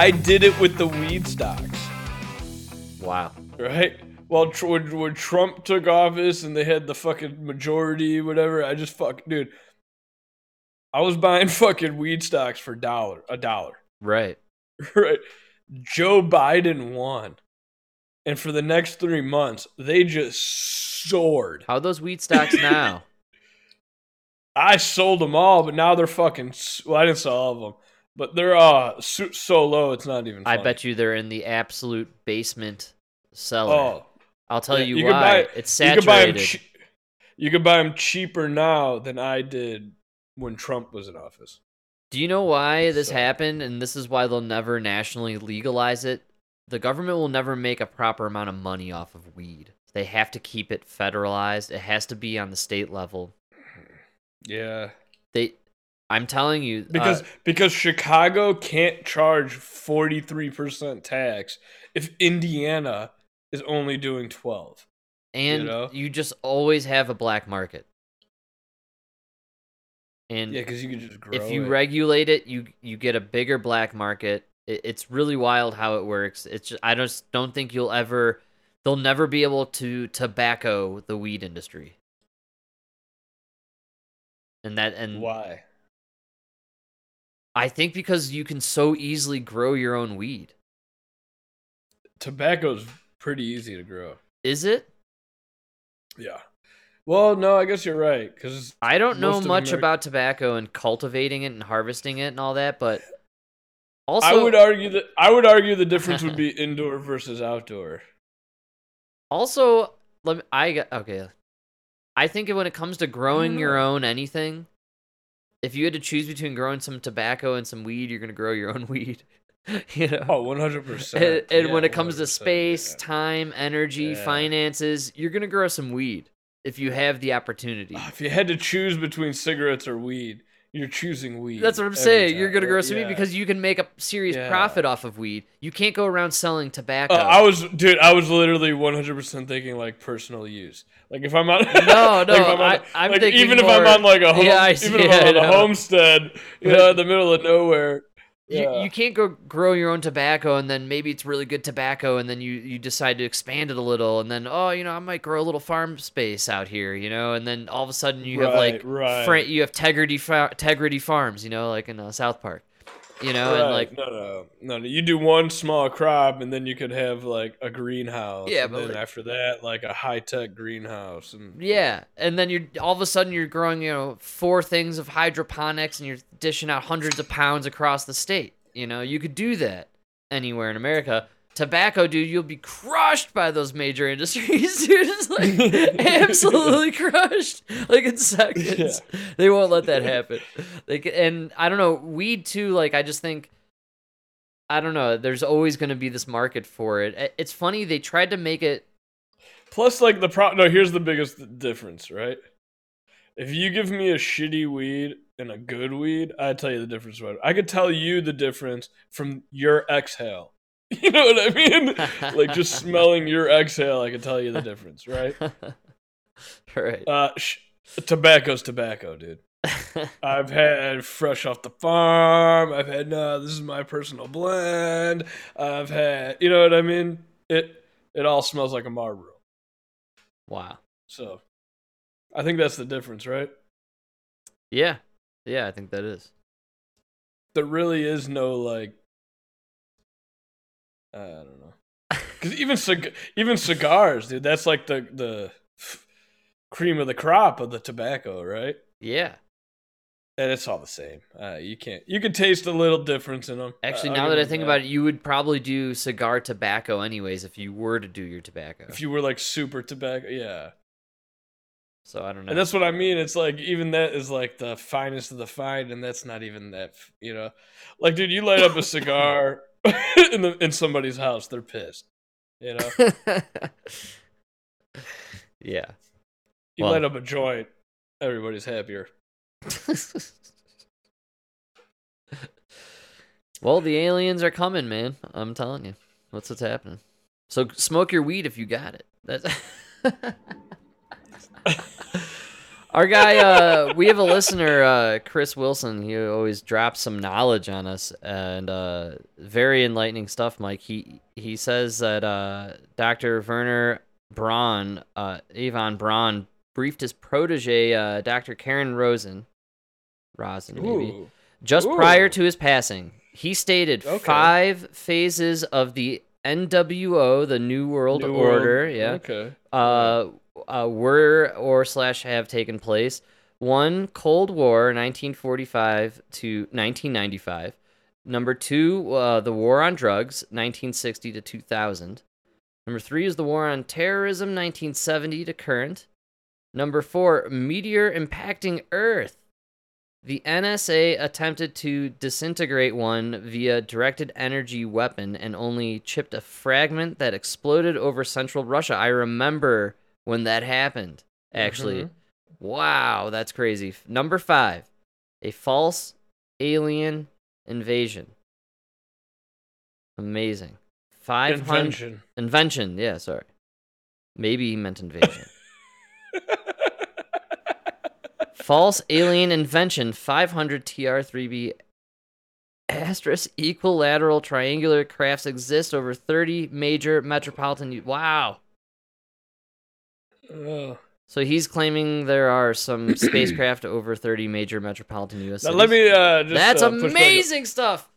I did it with the weed stocks. wow. right? Well, tr- when, Trump took office and they had the fucking majority, whatever, I just fuck, dude. I was buying (laughs) fucking weed stocks for dollar a dollar, Right. (laughs) right? Joe Biden won, and for the next three months, they just soared. How are those weed stocks (laughs) now? I sold them all, but now they're fucking. Well, I didn't sell all of them, but they're uh so, so low it's not even. I bet you they're in the absolute basement cellar. Oh, I'll tell yeah, you, you why. buy- it's You could buy saturated. you could buy them cheaper now than I did when Trump was in office. Do you know why this So- happened? And this is why they'll never nationally legalize it. The government will never make a proper amount of money off of weed. They have to keep it federalized. It has to be on the state level. Yeah, They, I'm telling you, because uh, because Chicago can't charge forty three percent tax if Indiana is only doing twelve. and know? you just always have a black market. And Yeah, because you could just grow. if you it. regulate it, you you get a bigger black market. It, it's really wild how it works. It's just, I just don't think you'll ever they'll never be able to tobacco the weed industry. And that and why? I think because you can so easily grow your own weed. Tobacco's pretty easy to grow. Is it? Yeah. Well, no, I guess you're right because I don't know much Ameri- about tobacco and cultivating it and harvesting it and all that, but also I would argue that I would argue the difference would be (laughs) indoor versus outdoor. Also, let me. I got okay. I think when it comes to growing your mm. own anything, if you had to choose between growing some tobacco and some weed, you're gonna grow your own (laughs) weed. you know. Oh, 100%. and and when it comes to space, yeah. time, energy, Yeah. finances, you're gonna grow some weed if you have the opportunity. Ah, if you had to choose between cigarettes or weed, you're choosing weed. That's what I'm saying. You're gonna grow some Yeah. weed because you can make a serious Yeah. profit off of weed. You can't go around selling tobacco. Uh, I was, dude. I was literally 100 percent thinking like personal use. Like if I'm on, (laughs) No, no, if I'm on- I- I'm like, thinking even if I'm on like a home, Yeah, I even if I'm on (laughs) a homestead, you know, in the middle of nowhere. You, Yeah. you can't go grow your own tobacco and then maybe it's really good tobacco and then you, you decide to expand it a little and then oh you know I might grow a little farm space out here you know and then all of a sudden you have like Right, right. you have Tegrity fa- Tegrity Farms you know like in uh, South Park you know and like no, no, no, no. You do one small crop, and then you could have like a greenhouse. Yeah, and but, then like- after that, like a high tech greenhouse, and yeah and then you're all of a sudden you're growing you know four things of hydroponics and you're dishing out hundreds of pounds across the state you know you could do that anywhere in America. Tobacco, dude, you'll be crushed by those major (laughs) industries, dude. It's like absolutely (laughs) crushed, like in seconds. They won't let that happen. Like, and I don't know, weed too. Like, I just think, I don't know. There's always going to be this market for it. It's funny they tried to make it. plus like the pro. No, here's the biggest difference, right? If you give me a shitty weed and a good weed, I tell you the difference. Right? I could tell you the difference from your exhale. (laughs) You know what I mean? (laughs) like just smelling your exhale, I can tell you the difference, right? (laughs) right. Uh, sh- tobacco's tobacco, dude. I've had fresh off the farm. I've had no. This is my personal blend. I've had, you know what I mean. It it all smells like a Marlboro. Wow. So, I think that's the difference, right? Yeah. Yeah, I think that is. There really is no like. I don't know. (laughs) Because even cig- even cigars, dude, that's like the the cream of the crop of the tobacco, right? Yeah. And it's all the same. Uh, you can't. You can taste a little difference in them. Actually, now that I think about it, you would probably do cigar tobacco anyways if you were to do your tobacco. if you were like super tobacco, yeah. So I don't know. And that's what I mean. It's like even that is like the finest of the fine, and that's not even that. You know, like dude, you light up a cigar (laughs) (laughs) in the in somebody's house, they're pissed. You know, (laughs) yeah. you Well- light up a joint, everybody's happier. (laughs) well, the aliens are coming, man. I'm telling you. What's what's happening? So smoke your weed if you got it. That's Our guy, uh, we have a listener, uh, Chris Wilson. He always drops some knowledge on us, and uh, very enlightening stuff. Mike, he he says that uh, Dr. Werner Braun, uh, Avon Braun, briefed his protege, uh, Dr. Karen Rosin, Rosin maybe, Ooh. just prior to his passing. He stated Okay. five phases of the NWO, the New World New World. Order. Yeah Okay. uh, uh, were or slash have taken place. One, Cold War, 1945 to 1995. Number two, uh, the War on Drugs, 1960 to 2000. Number three is the War on Terrorism, 1970 to current. Number four, meteor impacting Earth. The NSA attempted to disintegrate one via directed energy weapon and only chipped a fragment that exploded over central Russia. I remember when that happened, actually. Mhm. Wow, that's crazy. Number five, a false alien invasion. Amazing. 500 Invention. Invention, yeah, sorry. Maybe he meant invasion. (laughs) False alien invention 500 TR3B asterisk equilateral triangular crafts exist over 30 major metropolitan. u- Wow. Oh. So he's claiming there are some (clears throat) spacecraft over 30 major metropolitan U.S. Now cities. let me uh, just. That's uh, amazing stuff.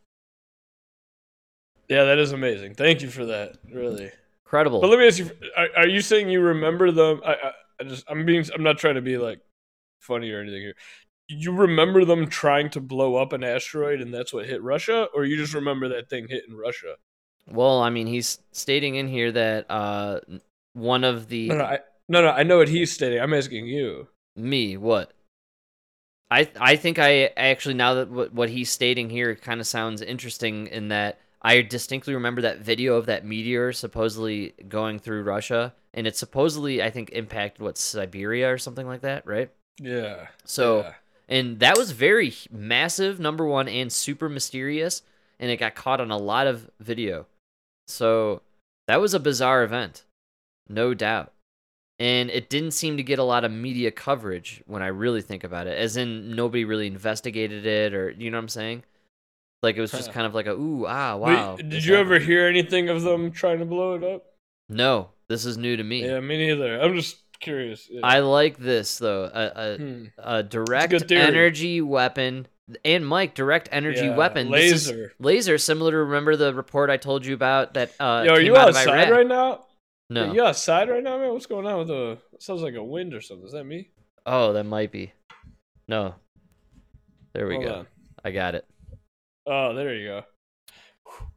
Yeah, that is amazing. Thank you for that. Really. Incredible. But let me ask you: Are, are you saying you remember them? I, I, I just, I'm being, I'm not trying to be like funny or anything here. You remember them trying to blow up an asteroid, and that's what hit Russia, or you just remember that thing hitting Russia? Well, I mean, he's stating in here that uh, one of the No, no, I, no, no. I know what he's stating. I'm asking you. me what I I think I actually now that what, what he's stating here kind of sounds interesting in that I distinctly remember that video of that meteor supposedly going through Russia and it supposedly I think impacted what Siberia or something like that, right? Yeah. So yeah. and that was very massive number 1 and super mysterious and it got caught on a lot of video. So that was a bizarre event. No doubt. And it didn't seem to get a lot of media coverage when I really think about it. As in nobody really investigated it or you know what I'm saying? Like it was just kind of like a ooh, ah, wow. did this you ever hear anything of them trying to blow it up? No, this is new to me. Yeah, me neither. I'm just curious. Yeah. I like this though. A, a, Hmm. a direct theory. energy weapon. And Mike, direct energy Yeah, weapon. Laser. laser, similar to remember the report I told you about that uh Yo, are you out of outside right now? No. Are you outside right now, man? What's going on with the? Sounds like a wind or something. Is that me? Oh, that might be. No. There we Hold go. on. I got it. Oh, there you go.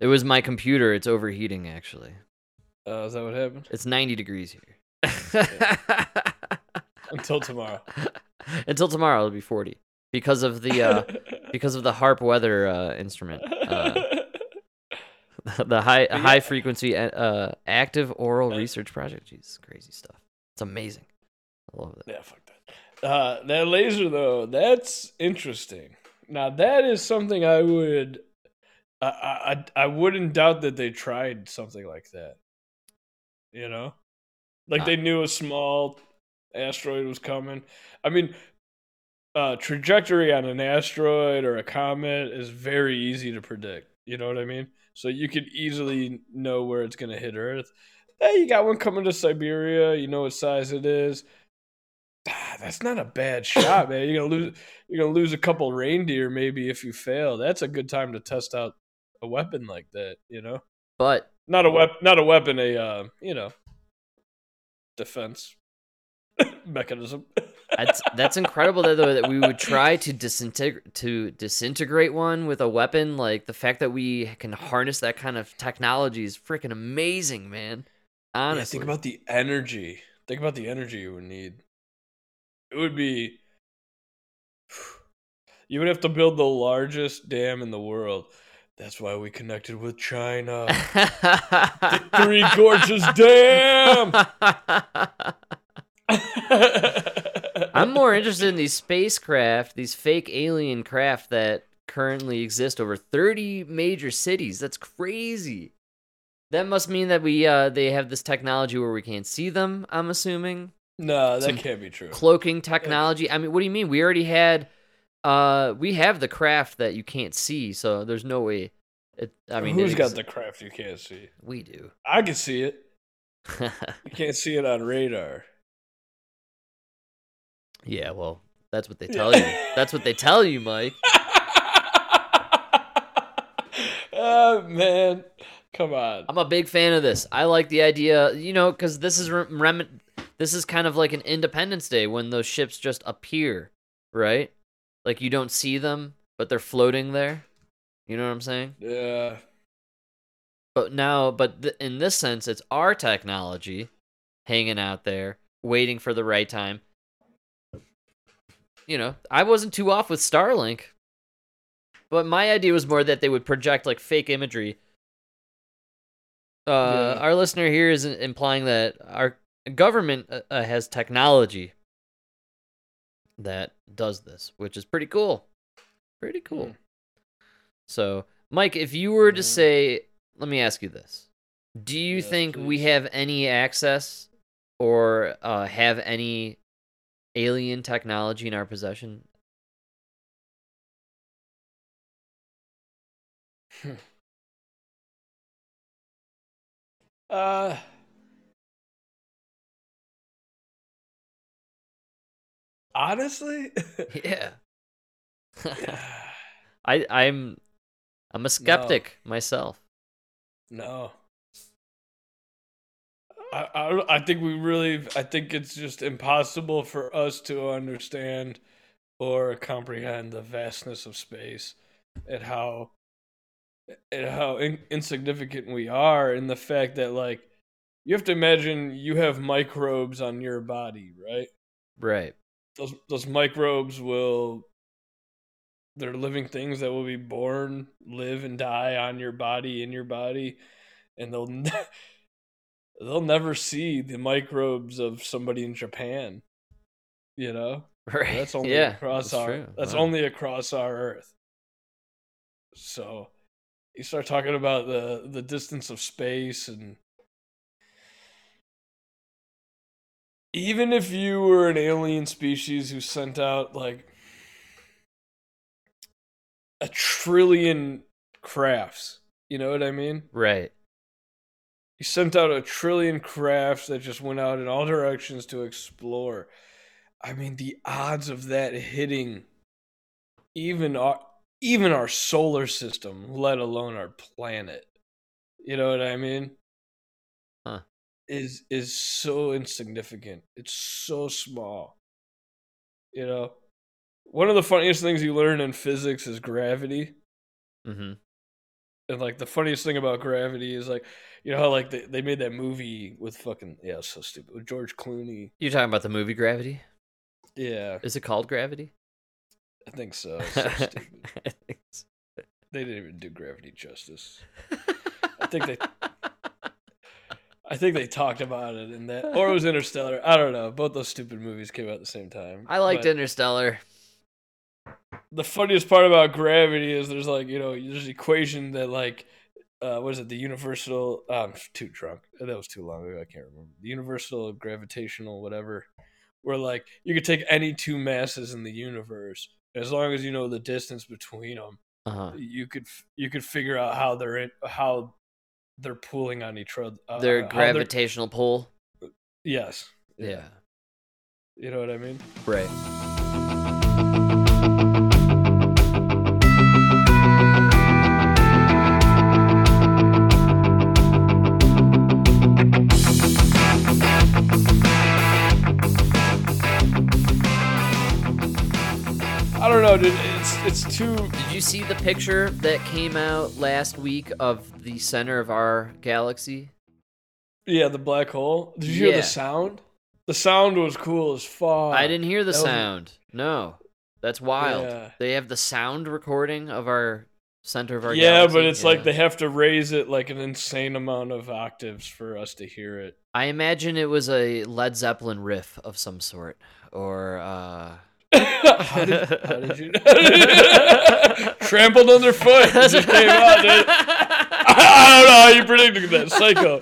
It was my computer. It's overheating actually. Uh, is that what happened? It's 90 degrees here. (laughs) Until tomorrow. (laughs) Until tomorrow it'll be 40 because of the uh (laughs) because of the HAARP weather uh instrument. Uh, (laughs) the high yeah. high frequency uh active auroral research project. Jeez, crazy stuff. It's amazing. I love it. yeah, fuck that. Uh, that laser though, that's interesting. Now that is something I would. I I I wouldn't doubt that they tried something like that. You know, like Uh, they knew a small asteroid was coming. I mean, uh, trajectory on an asteroid or a comet is very easy to predict. You know what I mean? So you could easily know where it's going to hit Earth. Hey, you got one coming to Siberia. You know what size it is. Ah, That's not a bad (coughs) shot, man. You're gonna lose. You're gonna lose a couple reindeer maybe if you fail. That's a good time to test out a weapon like that. You know, But not a weapon. Not a weapon. A uh, you know, defense (laughs) mechanism. that's that's incredible though that we would try to disintegrate to disintegrate one with a weapon like the fact that we can harness that kind of technology is freaking amazing man Yeah, honestly think about the energy. Think about the energy you would need. It would be. (sighs) You would have to build the largest dam in the world. That's why we connected with China. (laughs) The Three Gorges Dam. (laughs) (laughs) I'm more interested in these spacecraft, these fake alien craft that currently exist over 30 major cities. That's crazy. That must mean that we uh they have this technology where we can't see them, I'm assuming. No, that Some can't be true. Cloaking technology. I mean, what do you mean? We already had uh we have the craft that you can't see, so there's no way it I mean, who's got the craft you can't see? We do. I can see it. (laughs) You can't see it on radar. Yeah, well, that's what they tell you. That's what they tell you, Mike. (laughs) oh man, come on. I'm a big fan of this. I like the idea, you know, because this is rem- this is kind of like an Independence Day when those ships just appear, right? Like you don't see them, but they're floating there. You know what I'm saying? Yeah. But now, but th- in this sense, it's our technology hanging out there, waiting for the right time. You know, I wasn't too off with Starlink, but my idea was more that they would project like fake imagery. Uh, Yeah. Our listener here is implying that our government uh, uh, has technology that does this, which is pretty cool. Pretty cool. Hmm. So, Mike, if you were to say, let me ask you this. Do you think we have any access or uh, have any alien technology in our possession? (laughs) Uh. Honestly, (laughs) Yeah. (sighs) (sighs) I I'm I'm a skeptic myself. no. I, I I think we really I think it's just impossible for us to understand or comprehend the vastness of space and how and how in, insignificant we are and the fact that like you have to imagine you have microbes on your body, right? Right. those those microbes will they're living things that will be born, live and die on your body in your body and they'll (laughs) they'll never see the microbes of somebody in Japan. You know? (laughs) Right. That's only yeah, across that's our true. that's Wow. only across our earth. So you start talking about the the distance of space and even if you were an alien species who sent out like a trillion crafts, you know what I mean? right. He sent out a trillion crafts that just went out in all directions to explore. I mean, the odds of that hitting even our even our solar system, let alone our planet. You know what I mean? Huh. Is is so insignificant. It's so small. You know, one of the funniest things you learn in physics is gravity. Mm-hmm. And like the funniest thing about gravity is like, you know how like they, they made that movie with fucking yeah, so stupid with George Clooney. You're talking about the movie Gravity? Yeah, Is it called Gravity? I think so. So (laughs) stupid. I think so. They didn't even do gravity justice. I think they (laughs) I think they talked about it in that or it was (laughs) Interstellar. I don't know. Both those stupid movies came out at the same time. I liked But Interstellar. The funniest part about gravity is there's like, you know, there's an equation that like uh, what is it? The universal. Oh, I'm too drunk. That was too long ago. I can't remember. The universal gravitational whatever. Where like you could take any two masses in the universe, as long as you know the distance between them, Uh-huh. you could you could figure out how they're in, how they're pulling on each other. Uh, Their gravitational pull. Yes. Yeah. You know what I mean? Right. Dude. It's it's too. Did you see the picture that came out last week of the center of our galaxy? Yeah, the black hole. Did you hear the sound? The sound was cool as fuck. I didn't hear the That was- sound. No, that's wild. Yeah. They have the sound recording of our center of our galaxy. yeah, galaxy. but it's like they have to raise it like an insane amount of octaves for us to hear it. I imagine it was a Led Zeppelin riff of some sort, or uh, how, did, how did you (laughs) trampled underfoot? It just came out, dude. I don't know how you predicted that, psycho.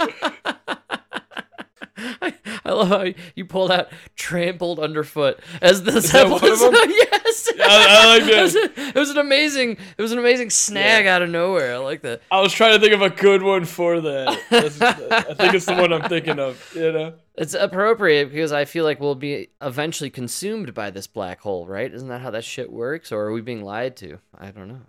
I love how you pulled out "trampled underfoot" as the that one of them? song. (laughs) Yes, I- I like It was, a- it was an amazing. It was an amazing snag out of nowhere. I like that. I was trying to think of a good one for that. I think it's the one I'm thinking of. You know, It's appropriate because I feel like we'll be eventually consumed by this black hole, right? Isn't that how that shit works? Or are we being lied to? I don't know.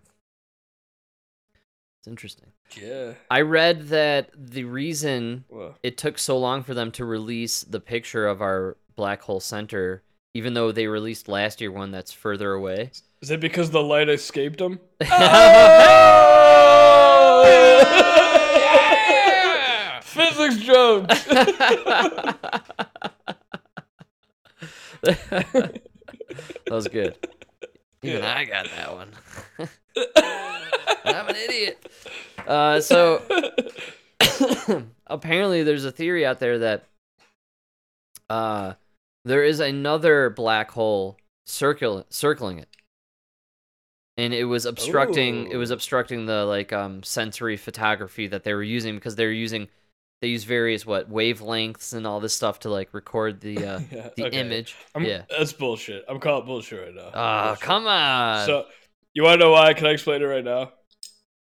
It's interesting. yeah. I read that the reason Well, it took so long for them to release the picture of our black hole center, even though they released last year one that's further away. is it because the light escaped him? (laughs) Jokes. (laughs) that was good. Even I got that one. (laughs) I'm an idiot. Uh, so (coughs) apparently, there's a theory out there that uh, there is another black hole circle circling it, and it was obstructing. It was obstructing the like um sensory photography that they were using because they were using. They use various what wavelengths and all this stuff to like record the uh, (laughs) Yeah, the okay. image. I'm, yeah. That's bullshit. I'm calling bullshit right now. Oh, Bullshit. come on. So, you want to know why? Can I explain it right now?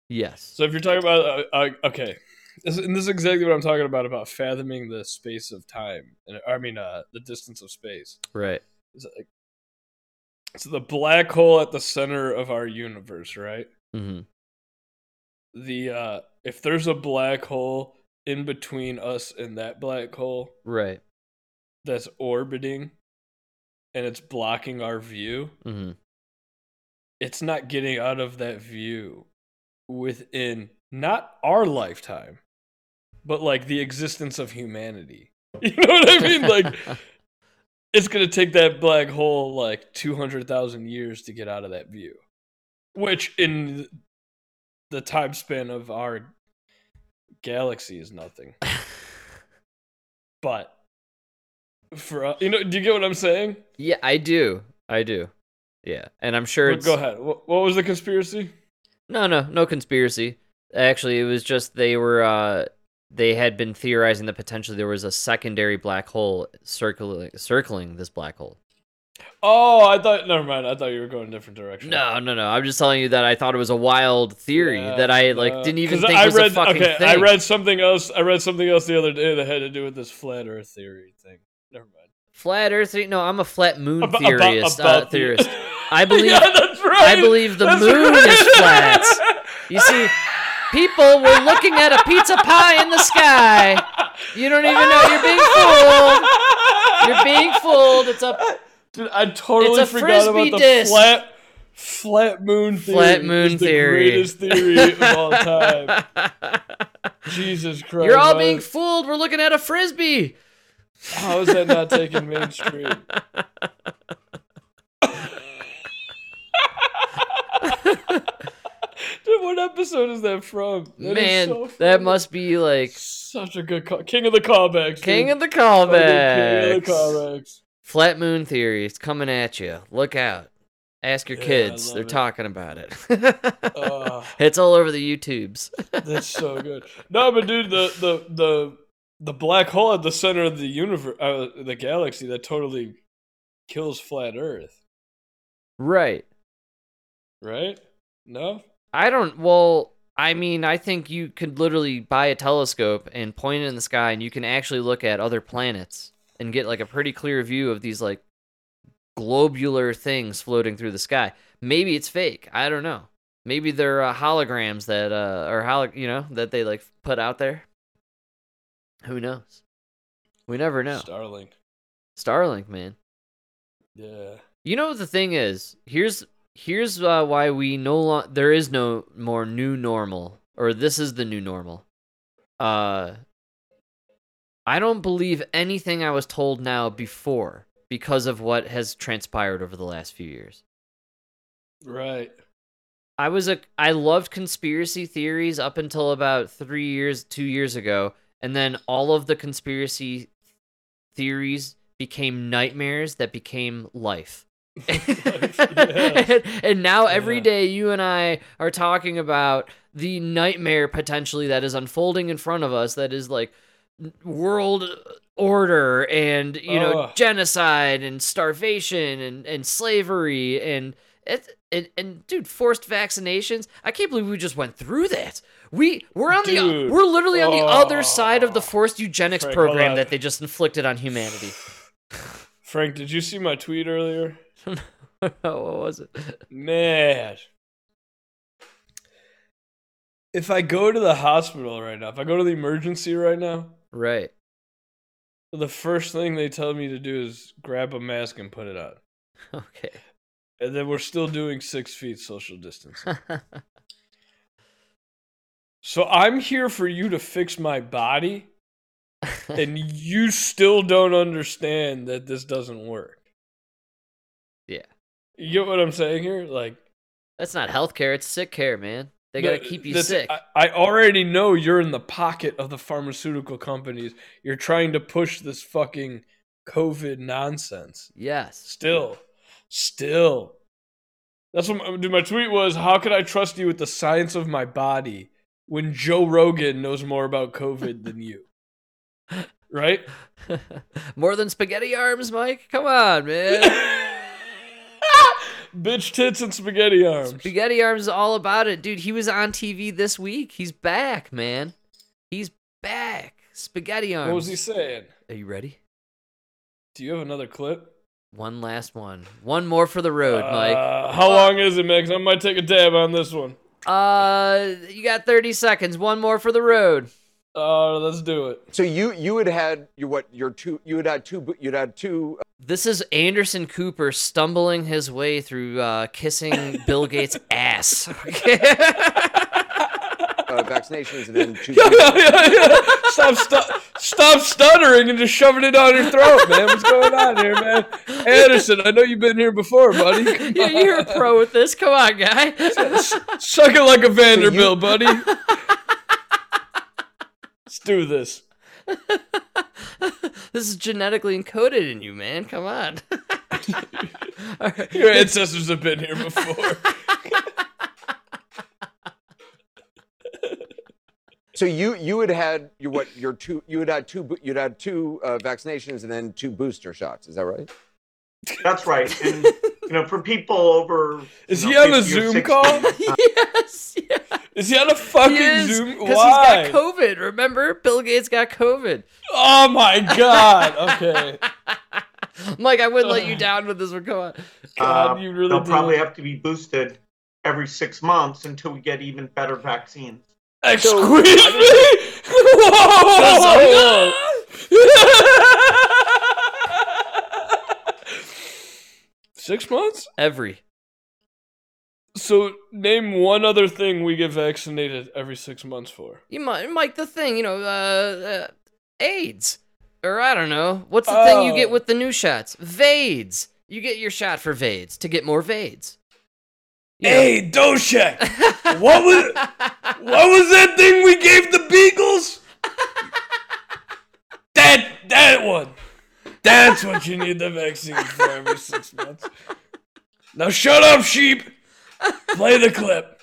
yes. So, if you're talking about, uh, uh, okay, this, and this is exactly what I'm talking about about fathoming the space of time, and I mean, uh, the distance of space. Right. It's like, so the black hole at the center of our universe, right? Mm-hmm. The uh, if there's a black hole in between us and that black hole Right. that's orbiting, and it's blocking our view, hmm it's not getting out of that view within not our lifetime, but like the existence of humanity. (laughs) You know what I mean? Like (laughs) it's gonna take that black hole like two hundred thousand years to get out of that view, which in the time span of our galaxy is nothing. (laughs) But for uh, you know, do you get what I'm saying? yeah, I do. I do. Yeah, and I'm sure Go- it's Go ahead. What, what was the conspiracy? no, no, no conspiracy. Actually, it was just they were uh they had been theorizing that potentially there was a secondary black hole circling circling this black hole. Oh, I thought. Never mind. I thought you were going a different direction. No, no, no. I'm just telling you that I thought it was a wild theory Yeah, that I like no. didn't even think I was read, a fucking okay, thing. I read something else. I read something else the other day that had to do with this flat Earth theory thing. Never mind. flat Earth. theory- No, I'm a flat moon About- theorist. about- uh, about the- theorist. (laughs) I believe. yeah, that's right. I believe the That's moon right. is flat. You see, people were looking at a pizza pie in the sky. You don't even know you're being fooled. You're being fooled. It's a Dude, I totally forgot about the disc. flat flat moon theory. Flat moon is the theory. greatest theory of all (laughs) time. Jesus Christ! You're all being fooled. We're looking at a frisbee. How is that not taking mainstream? (laughs) Dude, what episode is that from? That is Man, so that must be like such a good call. King of the callbacks. king of the Fucking King of the callbacks. Flat moon theory. It's coming at you. Look out. Ask your Yeah, kids. They're it. talking about it. Uh, (laughs) it's all over the YouTubes. (laughs) that's so good. No, but dude, the the the the black hole at the center of the universe, uh, the galaxy, that totally kills flat Earth, right. right? No. I don't. Well, I mean, I think you could literally buy a telescope and point it in the sky, and you can actually look at other planets and get like a pretty clear view of these like globular things floating through the sky. Maybe it's fake. I don't know. Maybe they're uh, holograms that uh or holo you know that they like put out there. Who knows? We never know. Starlink. Starlink, man. Yeah. You know what the thing is? Here's here's uh, why we no long there is no more new normal or this is the new normal. Uh I don't believe anything I was told now before because of what has transpired over the last few years. Right. I was a I loved conspiracy theories up until about 3 years 2 years ago and then all of the conspiracy theories became nightmares that became life. and, (laughs) (laughs) and now every Yeah. day you and I are talking about the nightmare potentially that is unfolding in front of us that is like world order and you know Ugh. genocide and starvation and and slavery and it and, and dude forced vaccinations? I can't believe we just went through that. We we're on the we're literally on the other side of the forced eugenics Frank, program that they just inflicted on humanity. (sighs) Frank, did you see my tweet earlier? (laughs) what was it? Man. If I go to the hospital right now, if I go to the emergency right now, right the first thing they tell me to do is grab a mask and put it on. (laughs) okay And then we're still doing six feet social distancing. (laughs) so I'm here for you to fix my body, (laughs) and you still don't understand that this doesn't work. Yeah. You get what I'm saying here? Like, That's not healthcare. It's sick care, man. They gotta keep you this- sick. I, I already know you're in the pocket of the pharmaceutical companies. You're trying to push this fucking COVID nonsense. yes. Still, still. That's what my, dude, my tweet was. How could I trust you with the science of my body when Joe Rogan knows more about COVID than you? Right? (laughs) More than spaghetti arms, Mike. Come on, man. (laughs) Bitch tits and spaghetti arms. spaghetti arms is all about it, dude. He was on TV this week. He's back, man. He's back. Spaghetti arms. What was he saying? Are you ready? Do you have another clip? One last one. One more for the road, Mike. Uh, how long is it? 'Cause I might take a dab on this one. Uh, you got 30 seconds. One more for the road. Uh, let's do it. So you you had had your what your two you had had two you'd had two This is Anderson Cooper stumbling his way through uh, kissing (laughs) Bill Gates' ass. (laughs) uh, vaccinations and then two. (laughs) yeah, yeah, yeah. Stop, stop, stop stuttering and just shoving it down your throat, man. What's going on here, man? Anderson, I know you've been here before, buddy. Yeah, you're a pro with this. Come on, guy. Suck it like a Vanderbilt, buddy. Let's do this. (laughs) this is genetically encoded in you, man. Come on. (laughs) All right. Your ancestors have been here before. (laughs) So you you had had your what your two you had had two you'd had two uh, vaccinations and then two booster shots. Is that right? That's right. And you know, for people over Is you he on a Zoom 60, call? yes, yeah. Is he on a fucking He is, Zoom? Because Why? he's got COVID. Remember, Bill Gates got COVID. Oh my (laughs) god. Okay. like I wouldn't let you down with this one. Come on. God, uh, you really they'll do. probably have to be boosted every six months until we get even better vaccines. Excuse me. Whoa. (laughs) Six months? Every. So name one other thing we get vaccinated every six months for. You might, Mike, the thing, you know, uh, uh AIDS. Or I don't know. What's the thing you get Oh. with the new shots? VAIDS. You get your shot for VAIDS to get more VAIDS. You know. Hey, Doshek, what was what was that thing we gave the Beagles? That that one. That's what you need the vaccine for every six months. Now shut up, sheep. Play the clip.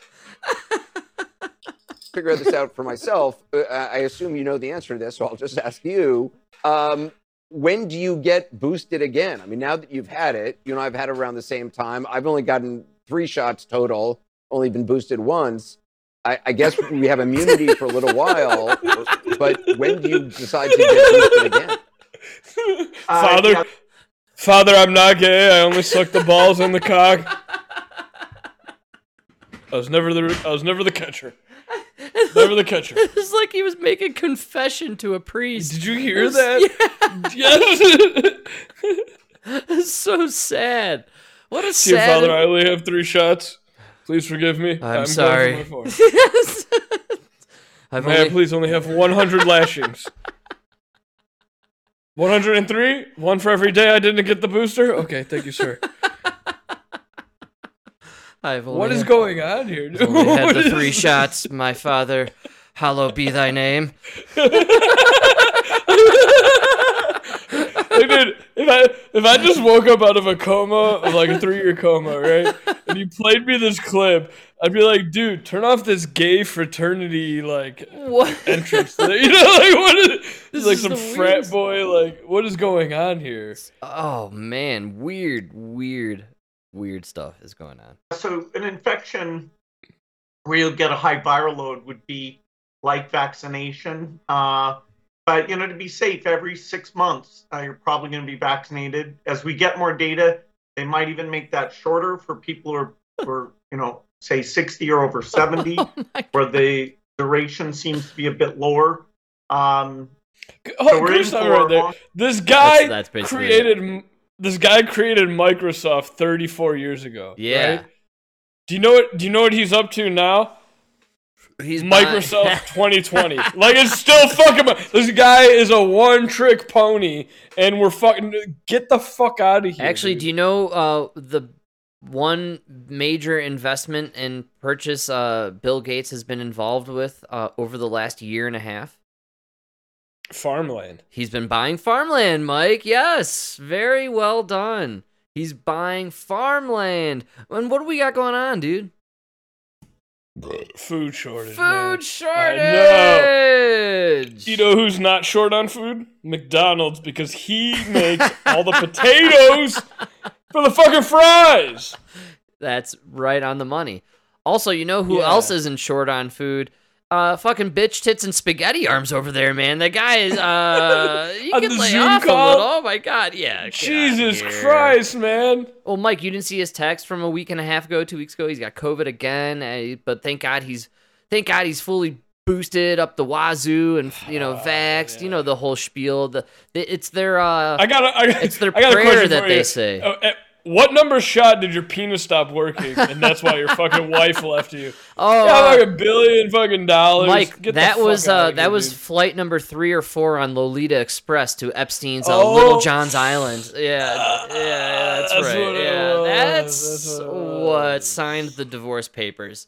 Figure this out for myself. Uh, I assume you know the answer to this, so I'll just ask you. Um, when do you get boosted again? I mean, now that you've had it, you know, I've had it around the same time. I've only gotten three shots total, only been boosted once. I, I guess we have immunity for a little while, but when do you decide to get boosted again? Uh, Father, yeah, Father, I'm not gay. I only suck the balls and the cock. I was never the I was never the catcher. (laughs) Never the catcher. It's like he was making confession to a priest. Did you hear that? (laughs) Yes. It's so sad. What a Dear sad. Father, I only have three shots. Please forgive me. I'm, going for sorry. (laughs) yes. I've May I only, please only have 100 lashings? 103? One for every day I didn't get the booster? Okay, thank you, sir. I've only What is had- going on here, dude? only (laughs) had the three shots, my father. Hallowed be thy name. Like, dude, if I if I just woke up out of a coma, like a three year coma, right, and you played me this clip, I'd be like, dude, turn off this gay fraternity like What? entrance. thing. (laughs) You know, like what is This like is some frat boy? Like what is going on here? Oh man, weird, weird, weird stuff is going on. So an infection where you'll get a high viral load would be like vaccination. Uh, but you know, to be safe, every six months uh, you're probably going to be vaccinated. As we get more data, they might even make that shorter for people who are, who are you know, say 60 or over (laughs) 70, where the duration seems to be a bit lower. Um, Oh, so we're in for right there? long- This guy That's- that's basically created. This guy created Microsoft 34 years ago. Yeah. right? Do you know what? Do you know what he's up to now? He's Microsoft (laughs) 2020. like it's still fucking. This guy is a one-trick pony, and we're fucking. Get the fuck out of here. Actually, dude. do you know uh, the one major investment and purchase uh, Bill Gates has been involved with uh, over the last year and a half? Farmland. He's been buying farmland, Mike. Yes, very well done. He's buying farmland. And what do we got going on, dude? Food shortage. man. Food I know. shortage. You know who's not short on food? McDonald's because he makes all the potatoes (laughs) for the fucking fries. That's right on the money. Also, you know who Yeah. else isn't short on food? Uh, fucking bitch tits and spaghetti arms over there, man. That guy is. Uh, (laughs) you On can the lay Zoom off call? a little. Oh my god, yeah. Jesus. Christ, man. Well, Mike, you didn't see his text from a week and a half ago, two weeks ago. He's got COVID again, uh, but thank God he's, thank God he's fully boosted up the wazoo and you know (sighs) vaxxed. You know the whole spiel. The, it's their uh, I got. I got. it's their I got prayer that they say. Oh, eh, what number shot did your penis stop working, and that's why your fucking (laughs) wife left you? Oh, yeah, uh, like a billion fucking dollars. Mike, Get that was uh, here, that was dude. flight number three or four on Lolita Express to Epstein's uh, Oh. Little John's Island. Yeah, yeah, (laughs) yeah, that's, that's right. what yeah, that's, that's what what, signed the divorce papers.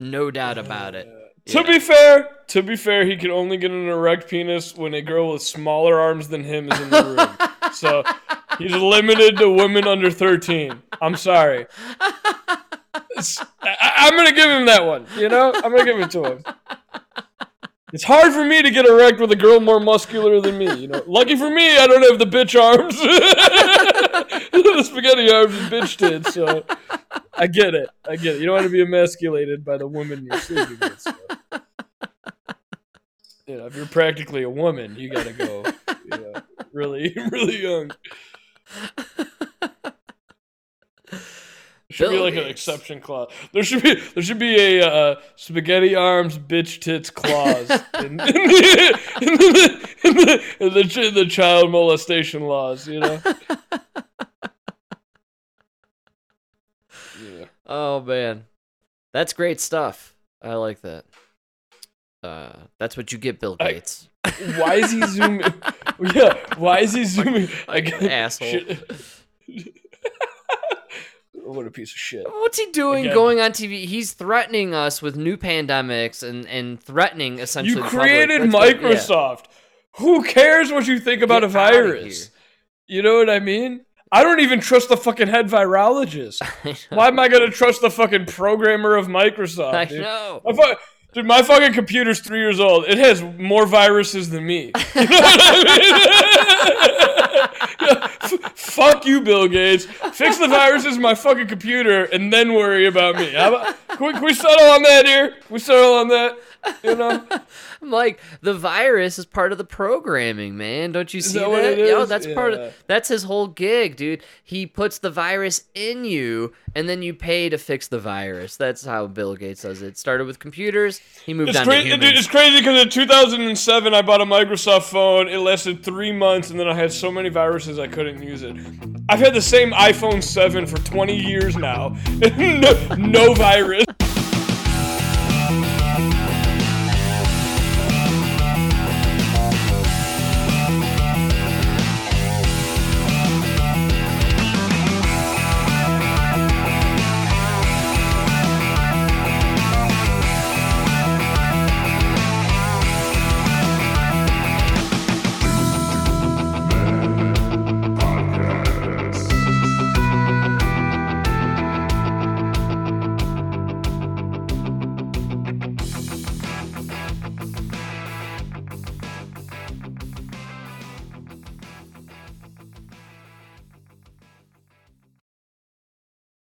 No doubt about it. To be fair, to be fair, he can only get an erect penis when a girl with smaller arms than him is in the room. so (laughs) he's limited to women under thirteen. I'm sorry. I, I'm gonna give him that one. You know, I'm gonna give it to him. It's hard for me to get erect with a girl more muscular than me. You know, lucky for me, I don't have the bitch arms, (laughs) the spaghetti arms and bitch did. So I get it. I get it. You don't want to be emasculated by the woman you're sleeping with. So. You know, if you're practically a woman, you gotta go. You know, really, (laughs) really young. Should be Bill like an exception clause. There should be there should be a uh, spaghetti arms bitch tits clause (laughs) in, (laughs) in, the, in, the, in, the, in the the child molestation laws. You know. Yeah. Oh man, that's great stuff. I like that. Uh, that's what you get, Bill I- Gates. Why is he zooming? (laughs) yeah. Why is he zooming? Like an asshole. Shit. (laughs) what a piece of shit. What's he doing Again. going on TV? He's threatening us with new pandemics and, and threatening essentially. You created what- yeah. Microsoft. Who cares what you think about Get a virus? You know what I mean? I don't even trust the fucking head virologist. (laughs) Why am I gonna trust the fucking programmer of Microsoft? I know. My fu- dude, my fucking computer's three years old. It has more viruses than me. (laughs) You know what I mean? F- (laughs) fuck you, Bill Gates. Fix the viruses in my fucking computer and then worry about me. How about, can, we, can we settle on that here? Can we settle on that? (laughs) You know? I'm like, the virus is part of the programming, man. Don't you see that what it Yo, that's part of that's his whole gig, dude. He puts the virus in you, and then you pay to fix the virus. That's how Bill Gates does it. Started with computers, he moved It's on crazy, to dude. humans. It's crazy because in 2007 I bought a Microsoft phone. It lasted three months, and then I had so many viruses I couldn't use it. I've had the same iPhone 7 for 20 years now. (laughs) no, no virus.